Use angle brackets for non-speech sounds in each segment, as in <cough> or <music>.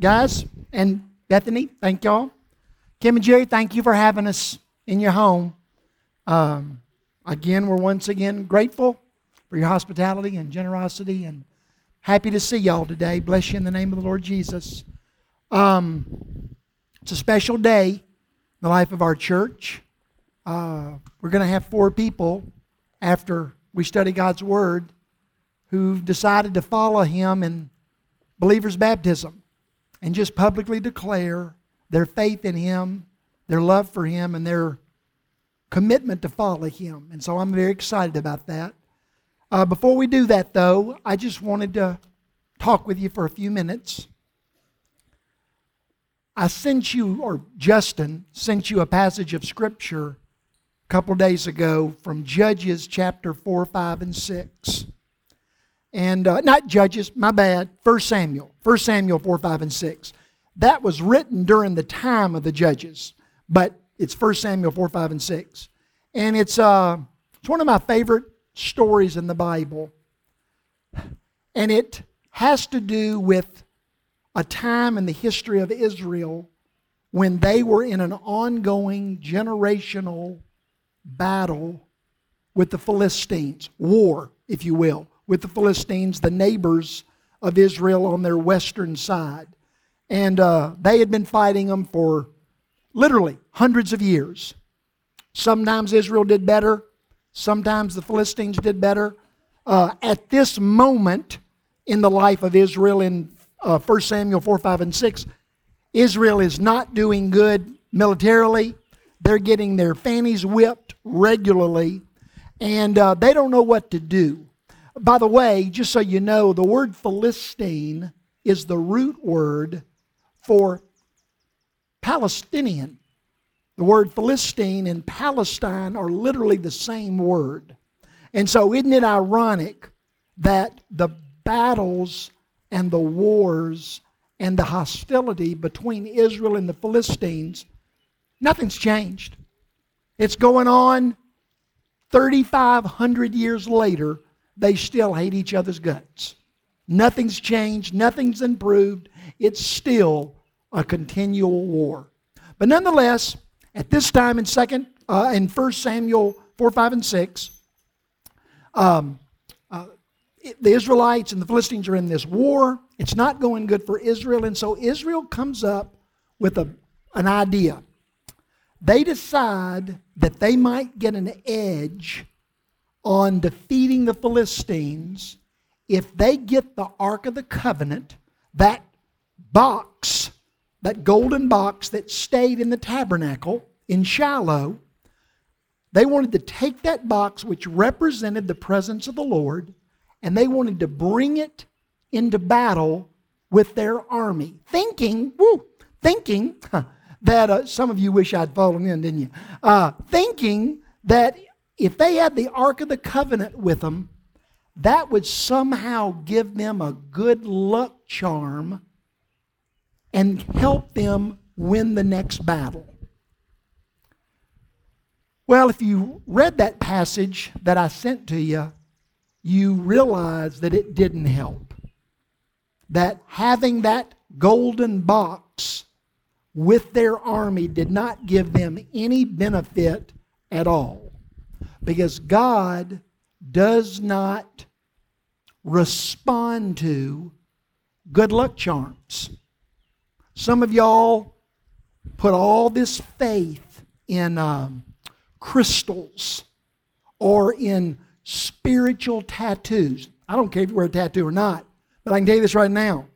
guys and Bethany, thank y'all. Kim and Jerry, thank you for having us in your home. Um, again, we're once again grateful for your hospitality and generosity and happy to see y'all today. Bless you in the name of the Lord Jesus. Um, it's a special day in the life of our church. Uh, we're going to have four people after we study God's Word who've decided to follow Him in believer's baptism and just publicly declare their faith in Him, their love for Him, and their commitment to follow Him. And so I'm very excited about that. Uh, before we do that, though, I just wanted to talk with you for a few minutes. I sent you, or Justin sent you a passage of Scripture a couple days ago from Judges chapter 4, 5, and 6 and uh, not Judges, my bad, 1 Samuel, 1 Samuel 4, 5, and 6. That was written during the time of the Judges, but it's 1 Samuel 4, 5, and 6. And it's, uh, it's one of my favorite stories in the Bible. And it has to do with a time in the history of Israel when they were in an ongoing generational battle with the Philistines, war, if you will with the Philistines, the neighbors of Israel on their western side. And uh, they had been fighting them for literally hundreds of years. Sometimes Israel did better, sometimes the Philistines did better. Uh, at this moment in the life of Israel, in uh, 1 Samuel 4, 5, and 6, Israel is not doing good militarily. They're getting their fannies whipped regularly, and uh, they don't know what to do. By the way, just so you know, the word Philistine is the root word for Palestinian. The word Philistine and Palestine are literally the same word. And so, isn't it ironic that the battles and the wars and the hostility between Israel and the Philistines, nothing's changed. It's going on 3,500 years later they still hate each other's guts. Nothing's changed, nothing's improved. It's still a continual war. But nonetheless, at this time in second uh, in 1 Samuel 4, 5, and 6, um, uh, the Israelites and the Philistines are in this war. It's not going good for Israel, and so Israel comes up with a, an idea. They decide that they might get an edge on defeating the Philistines if they get the Ark of the Covenant, that box, that golden box that stayed in the tabernacle in Shiloh. They wanted to take that box, which represented the presence of the Lord, and they wanted to bring it into battle with their army, thinking, woo, thinking <laughs> that uh, some of you wish I'd fallen in, didn't you? Uh, thinking that if they had the Ark of the Covenant with them, that would somehow give them a good luck charm and help them win the next battle. Well, if you read that passage that I sent to you, you realize that it didn't help. That having that golden box with their army did not give them any benefit at all. Because God does not respond to good luck charms. Some of y'all put all this faith in um, crystals or in spiritual tattoos. I don't care if you wear a tattoo or not, but I can tell you this right now.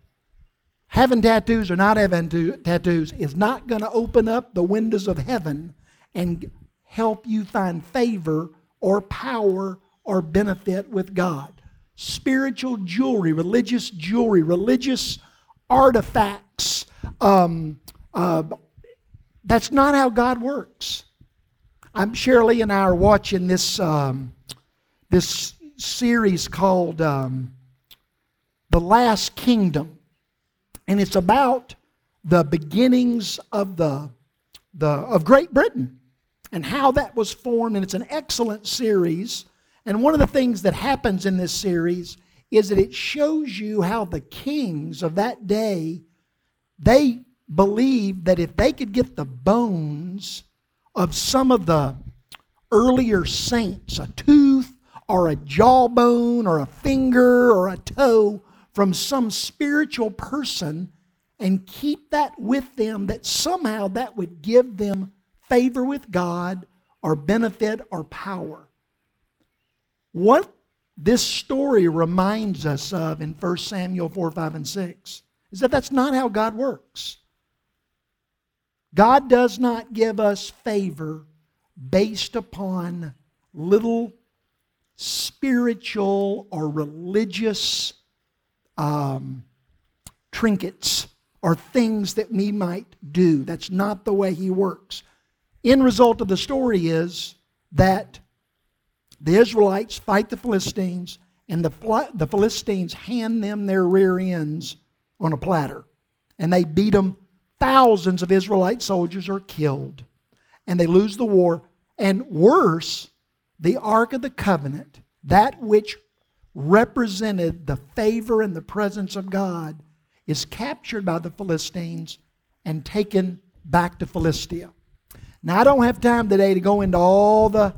Having tattoos or not having tattoos is not going to open up the windows of heaven and help you find favor or power or benefit with God. Spiritual jewelry, religious jewelry, religious artifacts. Um, uh, that's not how God works. I'm Shirley and I are watching this um, this series called um, "The Last Kingdom," and it's about the beginnings of the the of Great Britain and how that was formed. And it's an excellent series. And one of the things that happens in this series is that it shows you how the kings of that day they believed that if they could get the bones of some of the earlier saints, a tooth or a jawbone or a finger or a toe from some spiritual person and keep that with them, that somehow that would give them favor with God or benefit or power. What this story reminds us of in 1 Samuel 4, 5, and 6 is that that's not how God works. God does not give us favor based upon little spiritual or religious um, trinkets or things that we might do. That's not the way He works. End result of the story is that the Israelites fight the Philistines, and the, the Philistines hand them their rear ends on a platter. And they beat them. Thousands of Israelite soldiers are killed. And they lose the war. And worse, the Ark of the Covenant, that which represented the favor and the presence of God, is captured by the Philistines and taken back to Philistia. Now, I don't have time today to go into all the,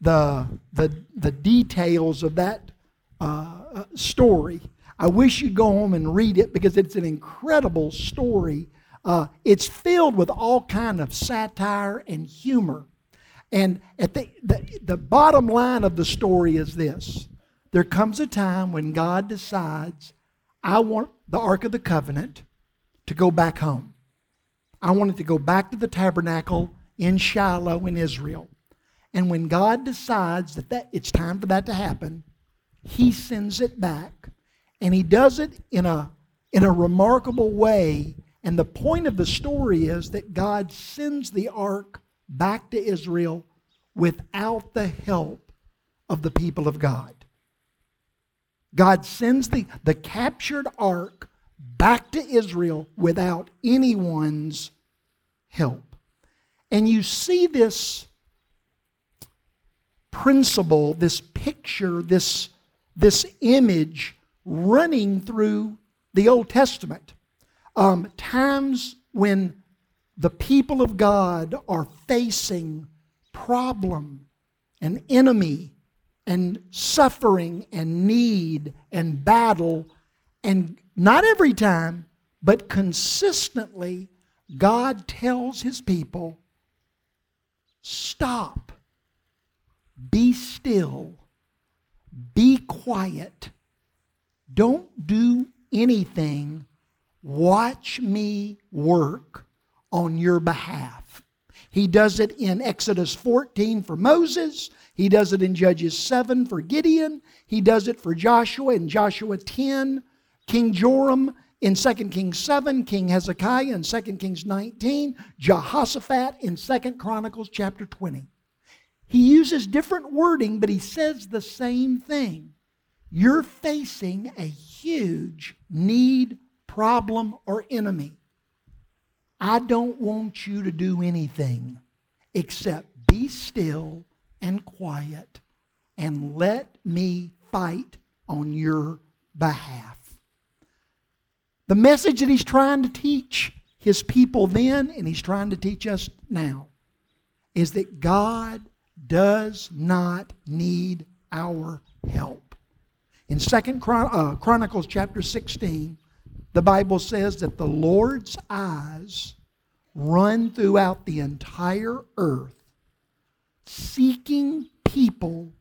the, the, the details of that uh, story. I wish you'd go home and read it because it's an incredible story. Uh, it's filled with all kind of satire and humor. And at the, the, the bottom line of the story is this there comes a time when God decides, I want the Ark of the Covenant to go back home. I want it to go back to the tabernacle in Shiloh in Israel. And when God decides that, that it's time for that to happen, he sends it back. And he does it in a, in a remarkable way. And the point of the story is that God sends the ark back to Israel without the help of the people of God. God sends the, the captured ark back to Israel without anyone's help. And you see this principle, this picture, this, this image running through the Old Testament. Um, times when the people of God are facing problem and enemy and suffering and need and battle, and not every time, but consistently, God tells his people Stop. Be still. Be quiet. Don't do anything. Watch me work on your behalf. He does it in Exodus 14 for Moses. He does it in Judges 7 for Gideon. He does it for Joshua in Joshua 10. King Joram in 2 Kings 7, King Hezekiah in 2 Kings 19, Jehoshaphat in 2 Chronicles chapter 20. He uses different wording, but he says the same thing. You're facing a huge need, problem, or enemy. I don't want you to do anything except be still and quiet and let me fight on your behalf. The message that he's trying to teach his people then and he's trying to teach us now is that God does not need our help. In Second Chron- uh, Chronicles chapter 16, the Bible says that the Lord's eyes run throughout the entire earth, seeking people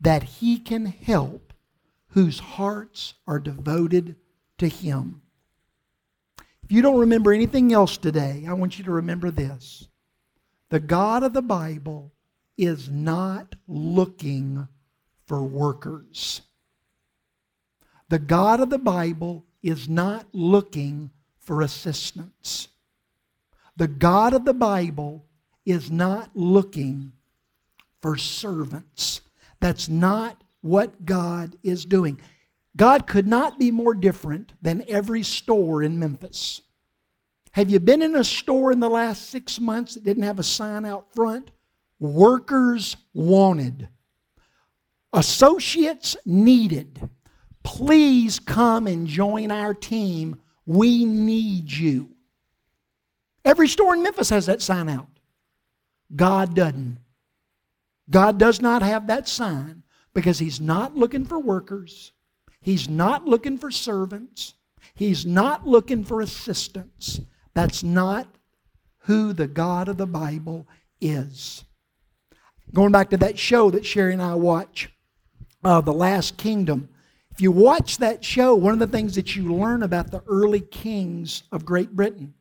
that he can help whose hearts are devoted to him you don't remember anything else today, I want you to remember this. The God of the Bible is not looking for workers. The God of the Bible is not looking for assistance. The God of the Bible is not looking for servants. That's not what God is doing. God could not be more different than every store in Memphis. Have you been in a store in the last six months that didn't have a sign out front? Workers wanted, associates needed. Please come and join our team. We need you. Every store in Memphis has that sign out. God doesn't. God does not have that sign because He's not looking for workers. He's not looking for servants. He's not looking for assistants. That's not who the God of the Bible is. Going back to that show that Sherry and I watch, uh, The Last Kingdom. If you watch that show, one of the things that you learn about the early kings of Great Britain,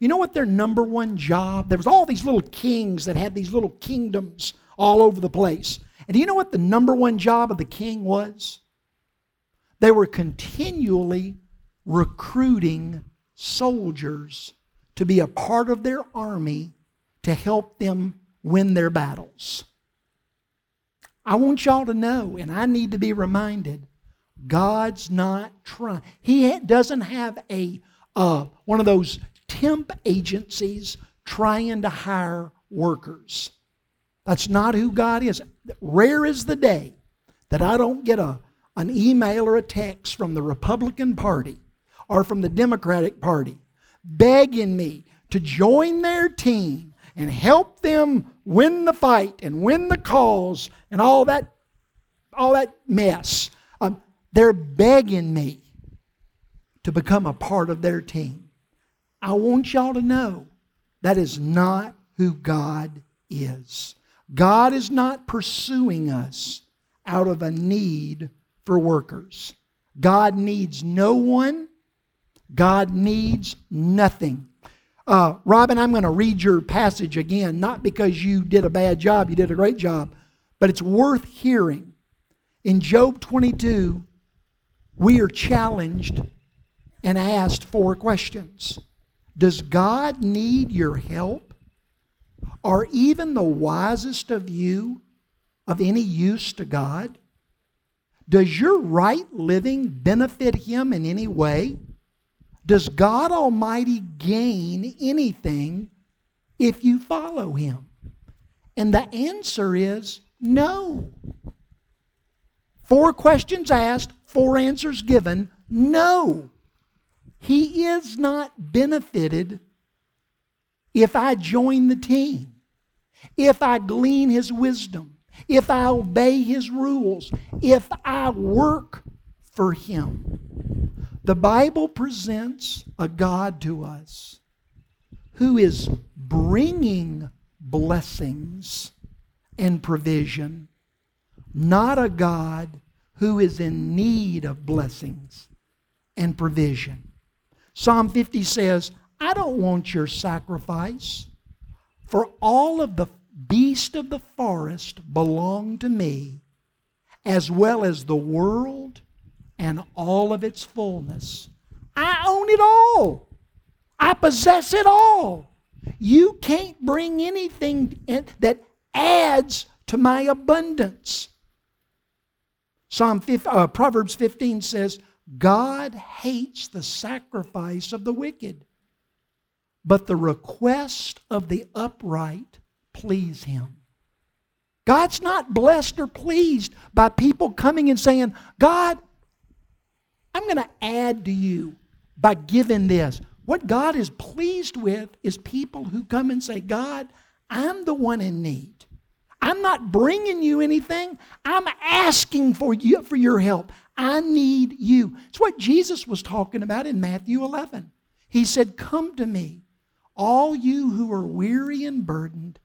you know what their number one job? There was all these little kings that had these little kingdoms all over the place. And do you know what the number one job of the king was? They were continually recruiting soldiers to be a part of their army to help them win their battles. I want y'all to know, and I need to be reminded, God's not trying. He doesn't have a uh, one of those temp agencies trying to hire workers. That's not who God is. Rare is the day that I don't get a, an email or a text from the Republican Party or from the Democratic Party begging me to join their team and help them win the fight and win the cause and all that, all that mess. Um, they're begging me to become a part of their team. I want y'all to know that is not who God is. God is not pursuing us out of a need for workers. God needs no one. God needs nothing. Uh, Robin, I'm going to read your passage again, not because you did a bad job, you did a great job, but it's worth hearing. In Job 22, we are challenged and asked four questions Does God need your help? Are even the wisest of you of any use to God? Does your right living benefit Him in any way? Does God Almighty gain anything if you follow Him? And the answer is no. Four questions asked, four answers given. No. He is not benefited if I join the team, if I glean His wisdom, if I obey His rules, if I work for Him. The Bible presents a God to us who is bringing blessings and provision, not a God who is in need of blessings and provision. Psalm 50 says, I don't want your sacrifice, for all of the beasts of the forest belong to me, as well as the world and all of its fullness. I own it all. I possess it all. You can't bring anything that adds to my abundance. Psalm 5, uh, Proverbs 15 says, God hates the sacrifice of the wicked, but the request of the upright please him. God's not blessed or pleased by people coming and saying, God, I'm going to add to you by giving this. What God is pleased with is people who come and say, God, I'm the one in need. I'm not bringing you anything. I'm asking for you for your help. I need you. It's what Jesus was talking about in Matthew 11. He said, "Come to me, all you who are weary and burdened,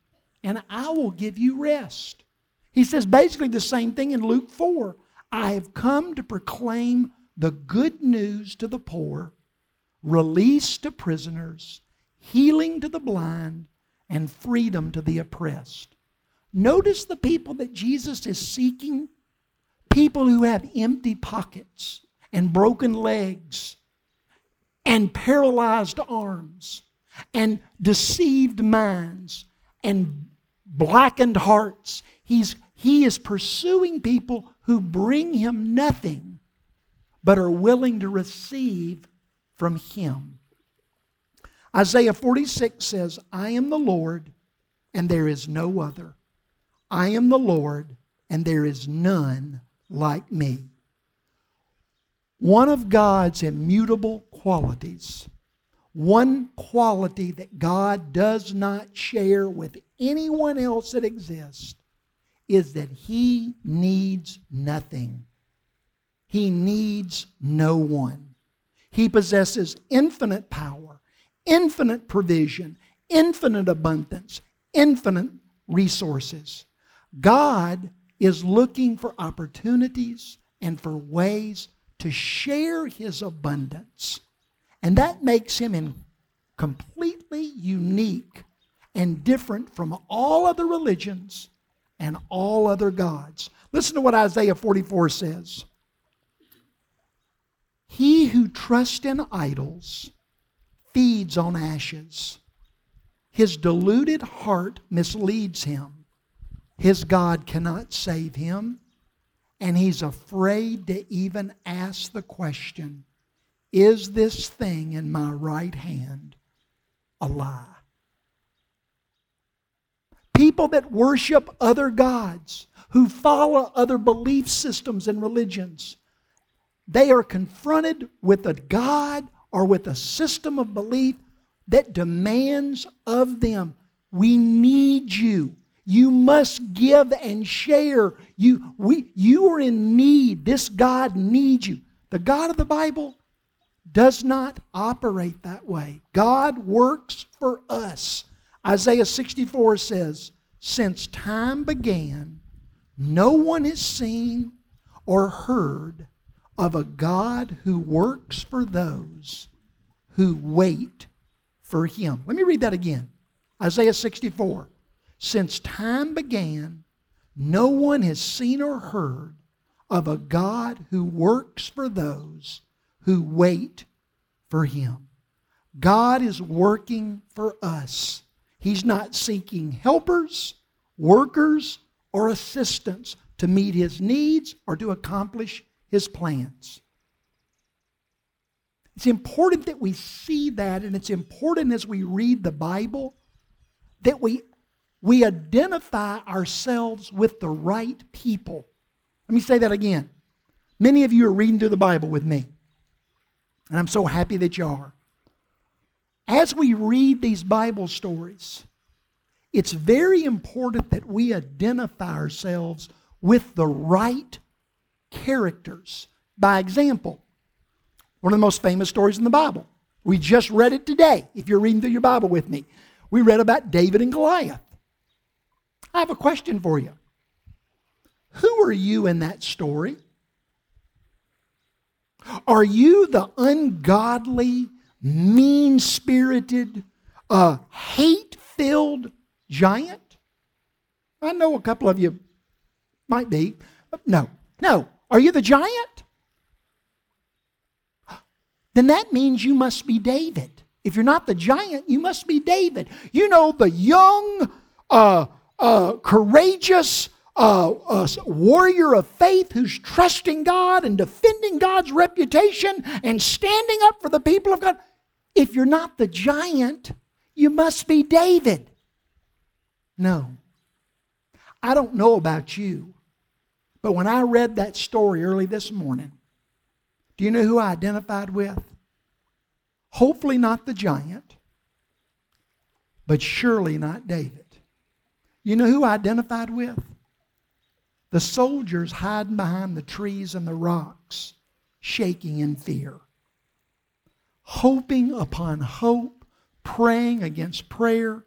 and I will give you rest." He says basically the same thing in Luke 4. I have come to proclaim the good news to the poor, release to prisoners, healing to the blind, and freedom to the oppressed. Notice the people that Jesus is seeking people who have empty pockets and broken legs and paralyzed arms and deceived minds and blackened hearts. He's, he is pursuing people who bring him nothing but are willing to receive from Him. Isaiah 46 says, I am the Lord, and there is no other. I am the Lord, and there is none like me. One of God's immutable qualities, one quality that God does not share with anyone else that exists is that He needs nothing. He needs no one. He possesses infinite power, infinite provision, infinite abundance, infinite resources. God is looking for opportunities and for ways to share His abundance and that makes him in completely unique and different from all other religions and all other gods. Listen to what Isaiah 44 says. He who trusts in idols feeds on ashes. His deluded heart misleads him. His God cannot save him, and he's afraid to even ask the question is this thing in my right hand a lie? People that worship other gods, who follow other belief systems and religions, they are confronted with a God or with a system of belief that demands of them, we need you. You must give and share. You, we, you are in need. This God needs you. The God of the Bible does not operate that way. God works for us. Isaiah 64 says, Since time began, no one has seen or heard of a God who works for those who wait for him. Let me read that again. Isaiah 64. Since time began, no one has seen or heard of a God who works for those who wait for Him. God is working for us. He's not seeking helpers, workers, or assistants to meet His needs or to accomplish His plans. It's important that we see that, and it's important as we read the Bible that we, we identify ourselves with the right people. Let me say that again. Many of you are reading through the Bible with me. And I'm so happy that you are. As we read these Bible stories, it's very important that we identify ourselves with the right characters. By example, one of the most famous stories in the Bible. We just read it today, if you're reading through your Bible with me. We read about David and Goliath. I have a question for you. Who are you in that story? Are you the ungodly, mean spirited, uh, hate filled giant? I know a couple of you might be. No, no. Are you the giant? Then that means you must be David. If you're not the giant, you must be David. You know, the young, uh, uh, courageous, a, warrior of faith who's trusting God and defending God's reputation and standing up for the people of God. If you're not the giant, you must be David. No. I don't know about you, but when I read that story early this morning, do you know who I identified with? Hopefully not the giant, but surely not David. You know who I identified with? The soldiers hiding behind the trees and the rocks, shaking in fear. Hoping upon hope, praying against prayer,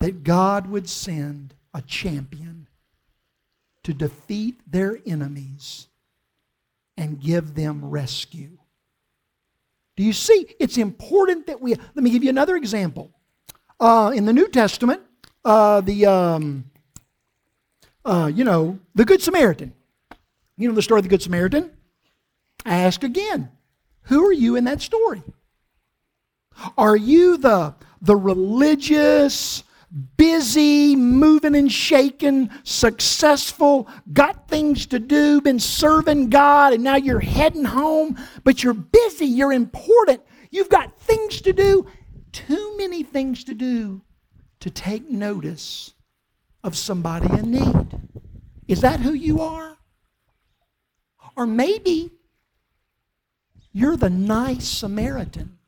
that God would send a champion to defeat their enemies and give them rescue. Do you see? It's important that we. Let me give you another example. Uh, in the New Testament, uh, the um, uh, you know, the Good Samaritan. You know the story of the Good Samaritan? I ask again, who are you in that story? Are you the, the religious, busy, moving and shaking, successful, got things to do, been serving God, and now you're heading home, but you're busy, you're important, you've got things to do, too many things to do to take notice of somebody in need. Is that who you are? Or maybe you're the nice Samaritan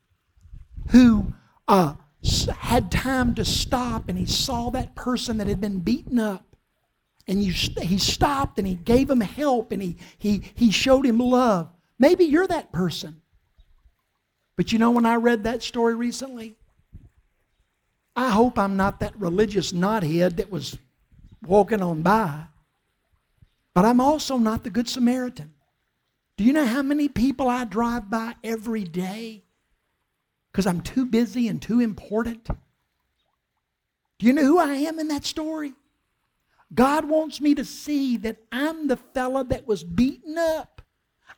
who uh, had time to stop and he saw that person that had been beaten up. And you, he stopped and he gave him help and he, he, he showed him love. Maybe you're that person. But you know, when I read that story recently, I hope I'm not that religious knothead that was walking on by. But I'm also not the Good Samaritan. Do you know how many people I drive by every day because I'm too busy and too important? Do you know who I am in that story? God wants me to see that I'm the fella that was beaten up.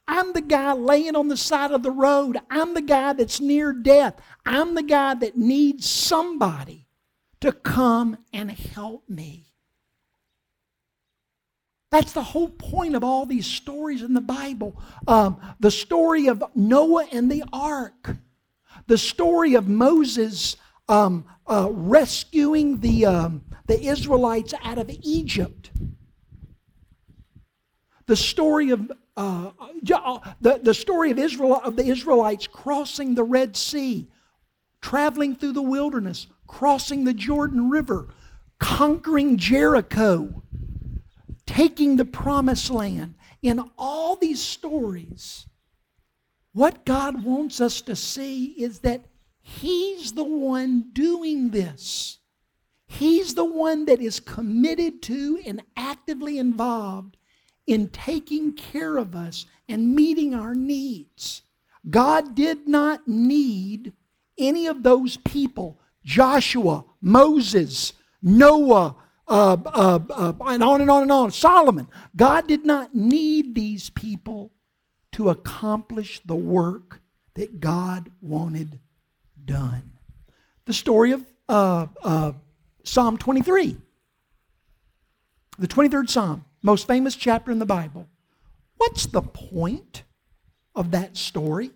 I'm the guy laying on the side of the road. I'm the guy that's near death. I'm the guy that needs somebody to come and help me. That's the whole point of all these stories in the Bible. Um, the story of Noah and the ark, the story of Moses um, uh, rescuing the, um, the Israelites out of Egypt, the story of uh, uh, the, the story of Israel of the Israelites crossing the Red Sea, traveling through the wilderness, crossing the Jordan River, conquering Jericho, taking the promised land. In all these stories, what God wants us to see is that He's the one doing this. He's the one that is committed to and actively involved in taking care of us and meeting our needs. God did not need any of those people Joshua, Moses, Noah, uh, uh, uh, and on and on and on, Solomon. God did not need these people to accomplish the work that God wanted done. The story of uh, uh, Psalm 23, the 23rd Psalm, most famous chapter in the Bible. What's the point of that story?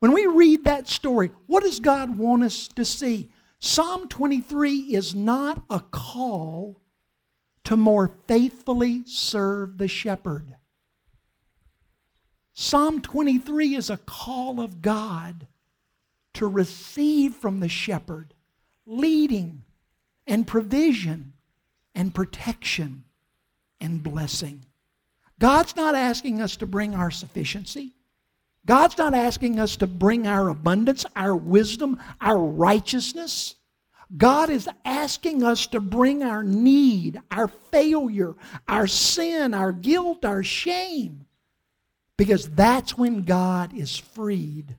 When we read that story, what does God want us to see? Psalm 23 is not a call to more faithfully serve the shepherd. Psalm 23 is a call of God to receive from the shepherd leading and provision and protection and blessing. God's not asking us to bring our sufficiency. God's not asking us to bring our abundance, our wisdom, our righteousness. God is asking us to bring our need, our failure, our sin, our guilt, our shame. Because that's when God is freed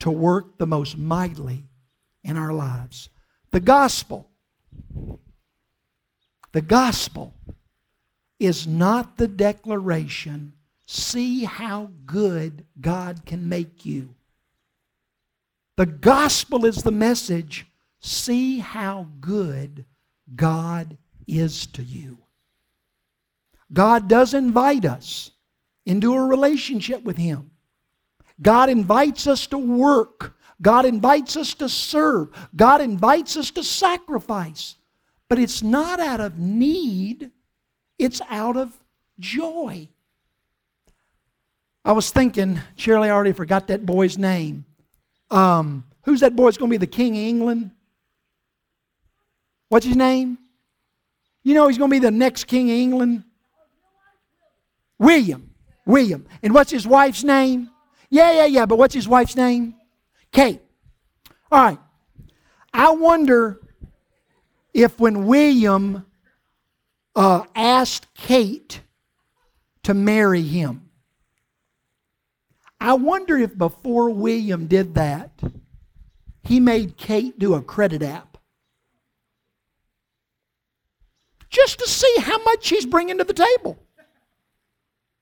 to work the most mightily in our lives. The gospel, the gospel is not the declaration See how good God can make you. The gospel is the message. See how good God is to you. God does invite us into a relationship with Him. God invites us to work. God invites us to serve. God invites us to sacrifice. But it's not out of need, it's out of joy. I was thinking, Shirley, I already forgot that boy's name. Um, who's that boy that's going to be the King of England? What's his name? You know he's going to be the next King of England? William. William. And what's his wife's name? Yeah, yeah, yeah, but what's his wife's name? Kate. All right. I wonder if when William uh, asked Kate to marry him, I wonder if before William did that, he made Kate do a credit app. Just to see how much she's bringing to the table.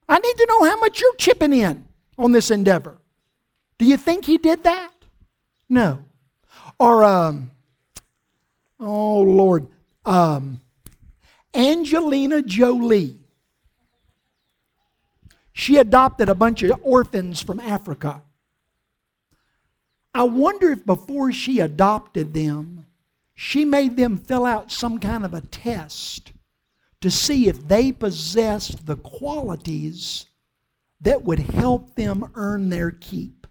I need to know how much you're chipping in on this endeavor. Do you think he did that? No. Or, um, oh Lord, um, Angelina Jolie. She adopted a bunch of orphans from Africa. I wonder if before she adopted them, she made them fill out some kind of a test to see if they possessed the qualities that would help them earn their keep.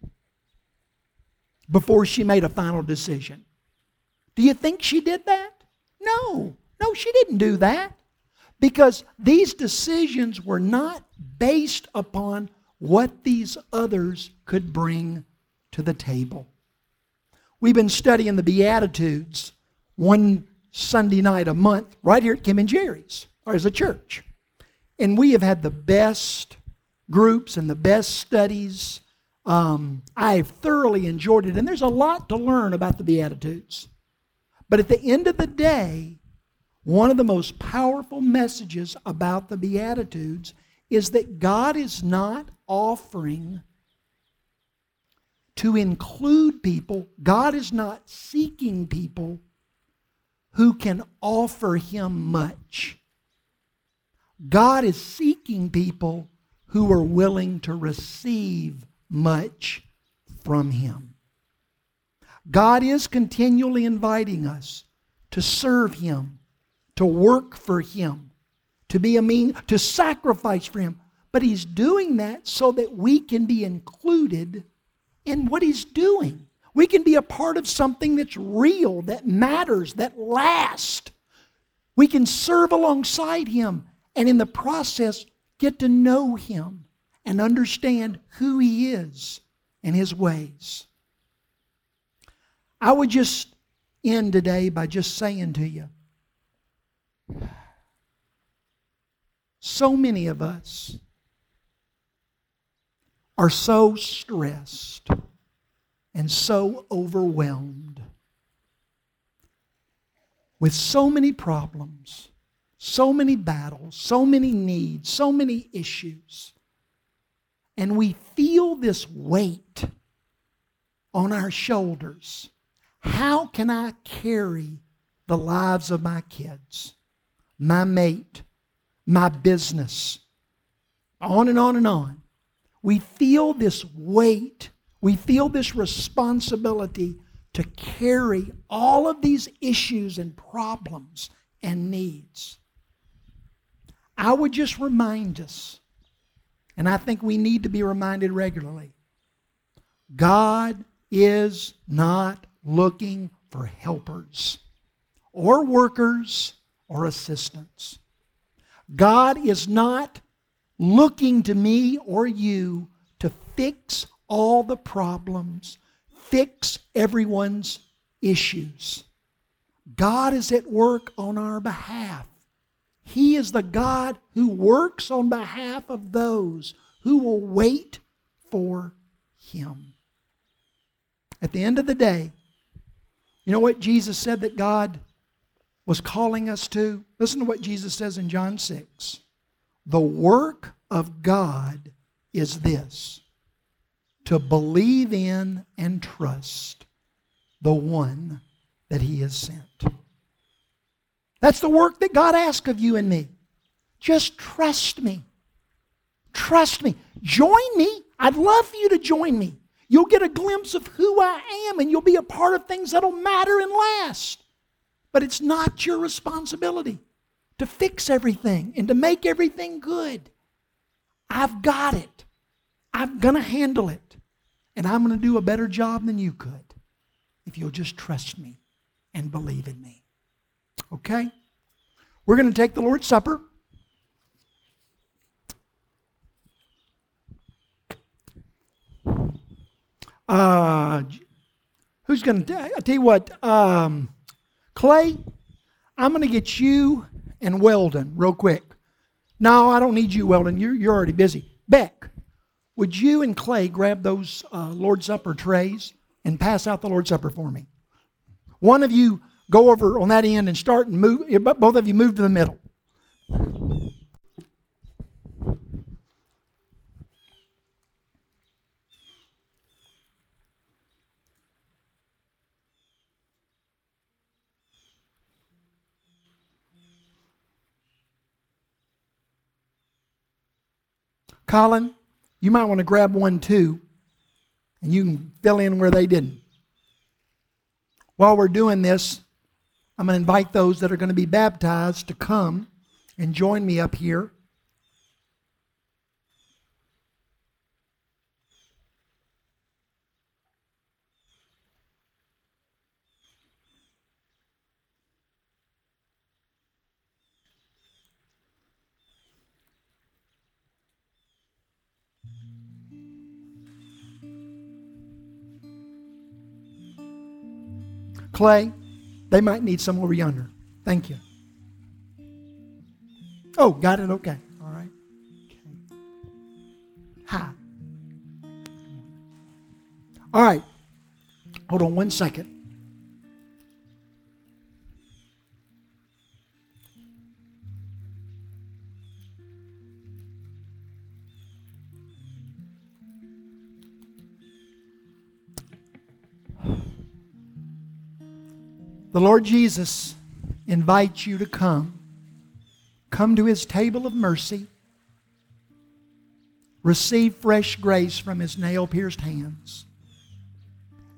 before she made a final decision. Do you think she did that? No. No, she didn't do that. Because these decisions were not based upon what these others could bring to the table. We've been studying the Beatitudes one Sunday night a month right here at Kim and Jerry's, or as a church. And we have had the best groups and the best studies. Um, I've thoroughly enjoyed it, and there's a lot to learn about the Beatitudes. But at the end of the day, one of the most powerful messages about the Beatitudes is that God is not offering to include people, God is not seeking people who can offer Him much. God is seeking people who are willing to receive much from Him. God is continually inviting us to serve Him, to work for Him, to be a mean, to sacrifice for Him. But He's doing that so that we can be included in what He's doing. We can be a part of something that's real, that matters, that lasts. We can serve alongside Him and in the process get to know Him and understand who He is and His ways. I would just end today by just saying to you so many of us are so stressed and so overwhelmed with so many problems, so many battles, so many needs, so many issues. And we feel this weight on our shoulders. How can I carry the lives of my kids, my mate, my business? On and on and on. We feel this weight we feel this responsibility to carry all of these issues and problems and needs. I would just remind us, and I think we need to be reminded regularly God is not looking for helpers or workers or assistants. God is not looking to me or you to fix all the problems, fix everyone's issues. God is at work on our behalf. He is the God who works on behalf of those who will wait for Him. At the end of the day, you know what Jesus said that God was calling us to? Listen to what Jesus says in John 6. The work of God is this to believe in and trust the one that He has sent. That's the work that God asks of you and me. Just trust me. Trust me. Join me. I'd love for you to join me. You'll get a glimpse of who I am and you'll be a part of things that'll matter and last. But it's not your responsibility to fix everything and to make everything good. I've got it. I'm going to handle it. And I'm going to do a better job than you could if you'll just trust me and believe in me. Okay? We're going to take the Lord's Supper. Uh, who's going to? I tell you what, um, Clay, I'm going to get you and Weldon real quick. No, I don't need you, Weldon. You're, you're already busy. Beck, would you and Clay grab those uh, Lord's Supper trays and pass out the Lord's Supper for me? One of you go over on that end and start and move, both of you move to the middle. Colin, you might want to grab one too, and you can fill in where they didn't. While we're doing this, I'm going to invite those that are going to be baptized to come and join me up here. Clay, they might need some over yonder. Thank you. Oh, got it? Okay. All right. Okay. Hi. All right. Hold on one second. Lord Jesus invites you to come. Come to his table of mercy. Receive fresh grace from his nail pierced hands.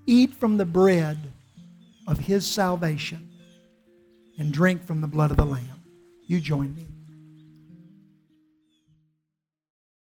Eat from the bread of his salvation and drink from the blood of the Lamb. You join me.